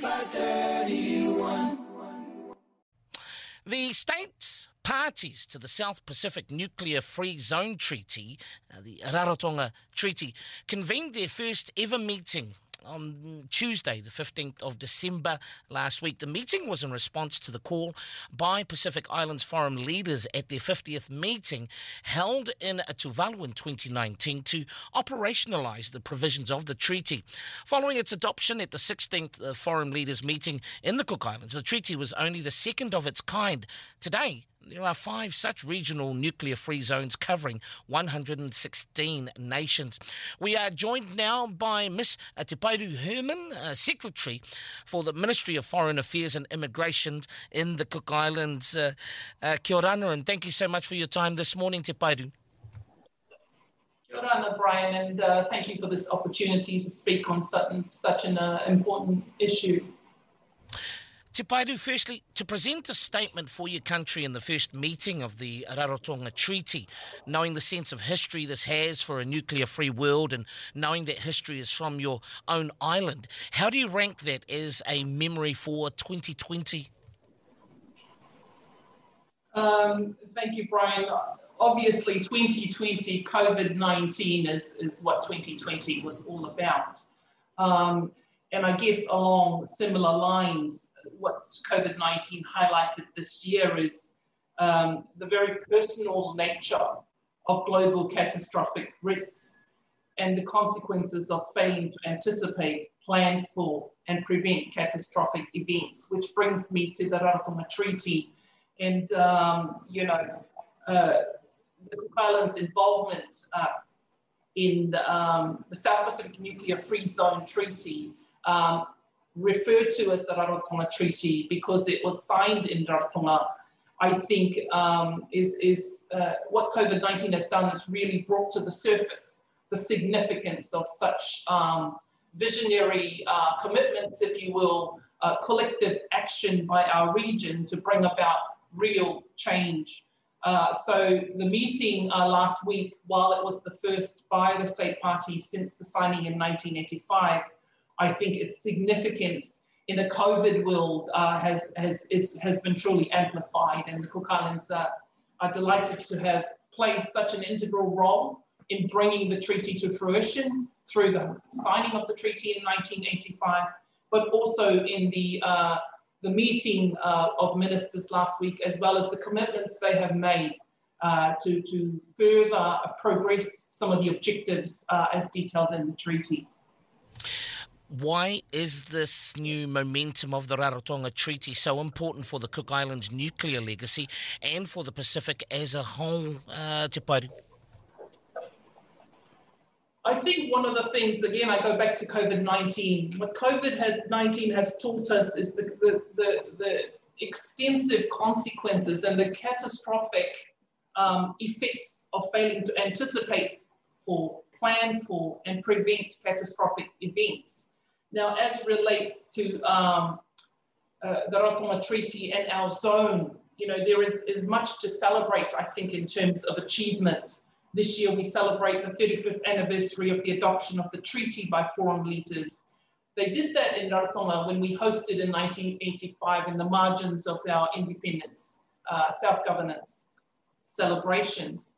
531. The states parties to the South Pacific Nuclear Free Zone Treaty, uh, the Rarotonga Treaty, convened their first ever meeting on Tuesday, the 15th of December last week. The meeting was in response to the call by Pacific Islands Forum leaders at their 50th meeting held in Tuvalu in 2019 to operationalise the provisions of the treaty. Following its adoption at the 16th uh, Forum leaders meeting in the Cook Islands, the treaty was only the second of its kind. Today, there are five such regional nuclear free zones covering 116 nations. We are joined now by Ms. Te Herman, uh, Secretary for the Ministry of Foreign Affairs and Immigration in the Cook Islands. Uh, uh, kia ora, and thank you so much for your time this morning, Te Paeru. Kia ora, Brian, and uh, thank you for this opportunity to speak on such, such an uh, important issue. Te Paeru, firstly, to present a statement for your country in the first meeting of the Rarotonga Treaty, knowing the sense of history this has for a nuclear free world and knowing that history is from your own island, how do you rank that as a memory for 2020? Um, thank you, Brian. Obviously, 2020, COVID 19 is, is what 2020 was all about. Um, and I guess along similar lines, what COVID 19 highlighted this year is um, the very personal nature of global catastrophic risks and the consequences of failing to anticipate, plan for, and prevent catastrophic events, which brings me to the Rarotonga Treaty. And, um, you know, uh, the Cook Islands' involvement uh, in um, the South Pacific Nuclear Free Zone Treaty um, referred to as the Rarotonga Treaty because it was signed in Rarotonga, I think um, is, is uh, what COVID 19 has done is really brought to the surface the significance of such um, visionary uh, commitments, if you will, uh, collective action by our region to bring about real change. Uh, so the meeting uh, last week, while it was the first by the state party since the signing in 1985, I think its significance in the COVID world uh, has, has, is, has been truly amplified, and the Cook Islands are delighted to have played such an integral role in bringing the treaty to fruition through the signing of the treaty in 1985, but also in the, uh, the meeting uh, of ministers last week, as well as the commitments they have made uh, to, to further progress some of the objectives uh, as detailed in the treaty. Why is this new momentum of the Rarotonga Treaty so important for the Cook Islands nuclear legacy and for the Pacific as a whole, uh, Te Paeru? I think one of the things, again, I go back to COVID 19. What COVID 19 has taught us is the, the, the, the extensive consequences and the catastrophic um, effects of failing to anticipate for, plan for, and prevent catastrophic events. Now, as relates to um, uh, the Rarotonga Treaty and our zone, you know, there is, is much to celebrate, I think, in terms of achievement. This year, we celebrate the 35th anniversary of the adoption of the treaty by forum leaders. They did that in Rarotonga when we hosted in 1985 in the margins of our independence, uh, self governance celebrations.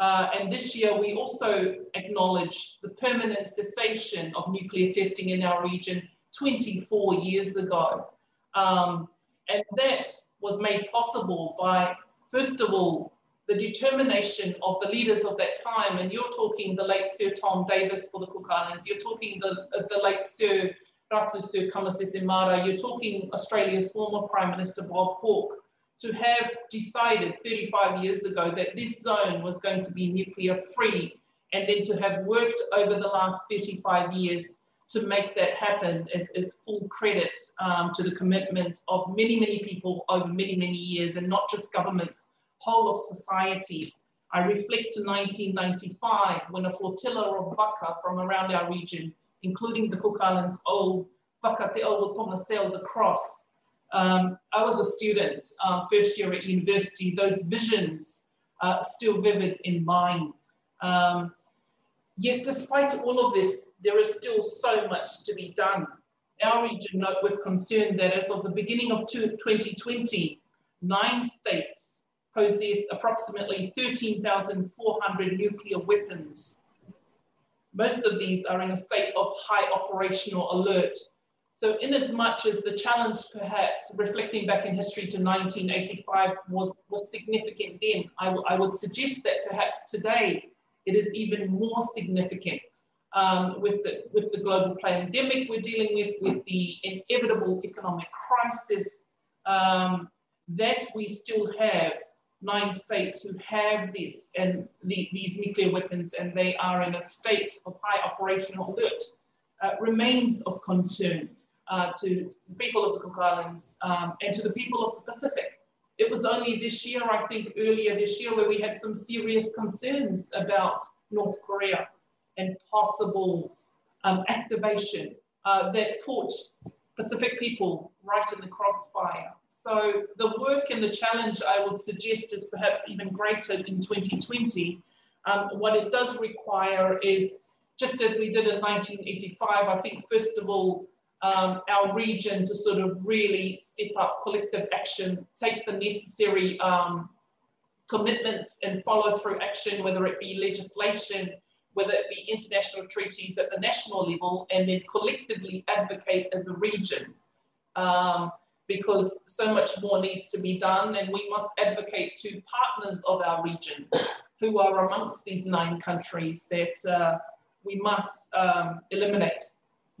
Uh, and this year, we also acknowledge the permanent cessation of nuclear testing in our region 24 years ago. Um, and that was made possible by, first of all, the determination of the leaders of that time. And you're talking the late Sir Tom Davis for the Cook Islands, you're talking the, the late Sir Ratu Sir Kamisese Mara, you're talking Australia's former Prime Minister Bob Hawke to have decided 35 years ago that this zone was going to be nuclear free, and then to have worked over the last 35 years to make that happen is, is full credit um, to the commitment of many, many people over many, many years, and not just governments, whole of societies. I reflect to 1995 when a flotilla of waka from around our region, including the Cook Islands old Waka Te Tonga sailed across um, I was a student, uh, first year at university. Those visions are still vivid in mind. Um, yet, despite all of this, there is still so much to be done. our region note with concern that as of the beginning of 2020, nine states possess approximately 13,400 nuclear weapons. Most of these are in a state of high operational alert. So, in as much as the challenge, perhaps reflecting back in history to 1985, was, was significant then, I, would suggest that perhaps today it is even more significant um, with, the, with the global pandemic we're dealing with, with the inevitable economic crisis, um, that we still have nine states who have this and the, these nuclear weapons and they are in a state of high operational alert uh, remains of concern uh, to the people of the Cook Islands um, and to the people of the Pacific. It was only this year, I think earlier this year, where we had some serious concerns about North Korea and possible um, activation uh, that put Pacific people right in the crossfire. So the work and the challenge I would suggest is perhaps even greater in 2020. Um, what it does require is, just as we did in 1985, I think first of all, um, our region to sort of really step up collective action, take the necessary um, commitments and follow through action, whether it be legislation, whether it be international treaties at the national level, and then collectively advocate as a region. Um, because so much more needs to be done, and we must advocate to partners of our region who are amongst these nine countries that uh, we must um, eliminate.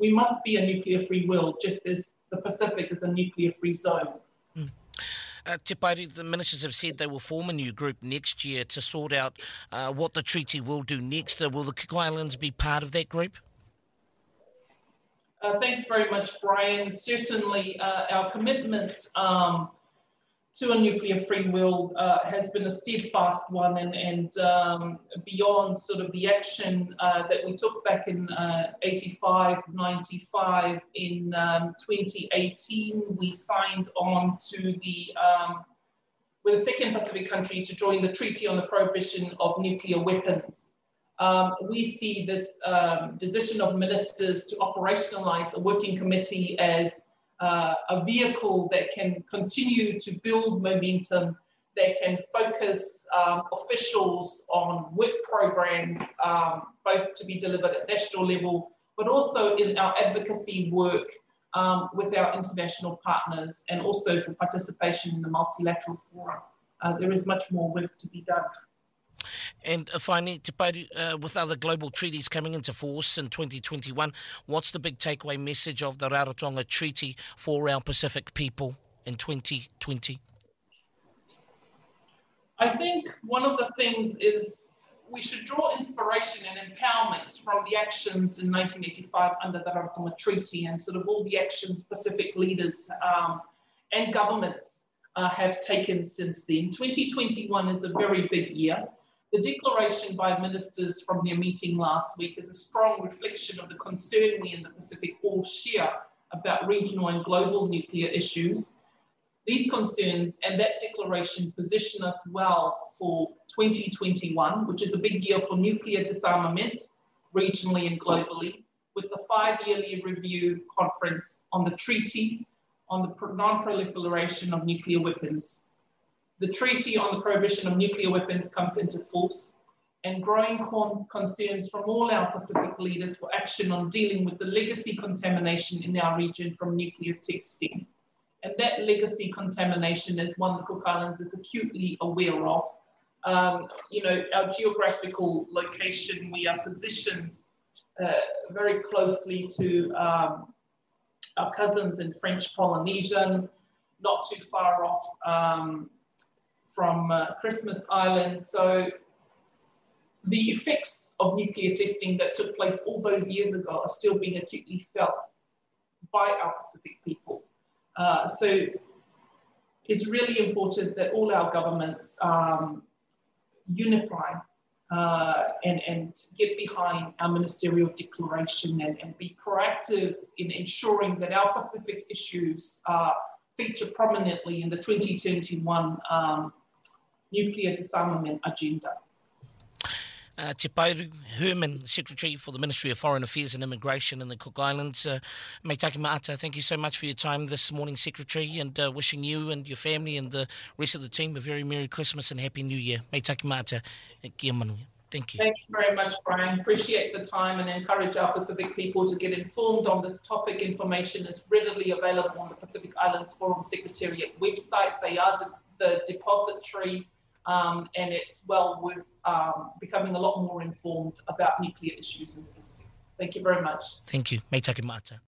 We must be a nuclear free world, just as the Pacific is a nuclear free zone. Mm. Uh, Te Paeru, the ministers have said they will form a new group next year to sort out uh, what the treaty will do next. Uh, will the Cook Islands be part of that group? Uh, thanks very much, Brian. Certainly, uh, our commitment um, to a nuclear free world uh, has been a steadfast one, and, and um, beyond sort of the action uh, that we took back in uh, 85, 95, in um, 2018, we signed on to the um, we're the second Pacific country to join the Treaty on the Prohibition of Nuclear Weapons. Um, we see this um, decision of ministers to operationalize a working committee as uh, a vehicle that can continue to build momentum, that can focus um, officials on work programs, um, both to be delivered at national level, but also in our advocacy work um, with our international partners and also for participation in the multilateral forum. Uh, there is much more work to be done. And finally, Te Paeru, uh, with other global treaties coming into force in 2021, what's the big takeaway message of the Rarotonga Treaty for our Pacific people in 2020? I think one of the things is we should draw inspiration and empowerment from the actions in 1985 under the Rarotonga Treaty and sort of all the actions Pacific leaders um, and governments uh, have taken since then. 2021 is a very big year. The declaration by ministers from their meeting last week is a strong reflection of the concern we in the Pacific all share about regional and global nuclear issues. These concerns and that declaration position us well for 2021, which is a big year for nuclear disarmament regionally and globally, with the five yearly review conference on the treaty on the non proliferation of nuclear weapons the Treaty on the Prohibition of Nuclear Weapons comes into force, and growing con- concerns from all our Pacific leaders for action on dealing with the legacy contamination in our region from nuclear testing. And that legacy contamination is one the Cook Islands is acutely aware of. Um, you know, our geographical location, we are positioned uh, very closely to um, our cousins in French Polynesia, not too far off um, from uh, Christmas Island. So the effects of nuclear testing that took place all those years ago are still being acutely felt by our Pacific people. Uh, so it's really important that all our governments um, unify uh, and, and get behind our ministerial declaration and, and be proactive in ensuring that our Pacific issues uh, feature prominently in the 2021 um, nuclear disarmament agenda. uh, Te Paeru Herman, Secretary for the Ministry of Foreign Affairs and Immigration in the Cook Islands. Uh, Me Maata, thank you so much for your time this morning, Secretary, and uh, wishing you and your family and the rest of the team a very Merry Christmas and Happy New Year. Me Maata, kia manu. Thank you. Thanks very much, Brian. Appreciate the time and encourage our Pacific people to get informed on this topic. Information is readily available on the Pacific Islands Forum Secretariat website. They are the, the depository um, and it's well worth um, becoming a lot more informed about nuclear issues in the Pacific. Thank you very much. Thank you. Me take mata.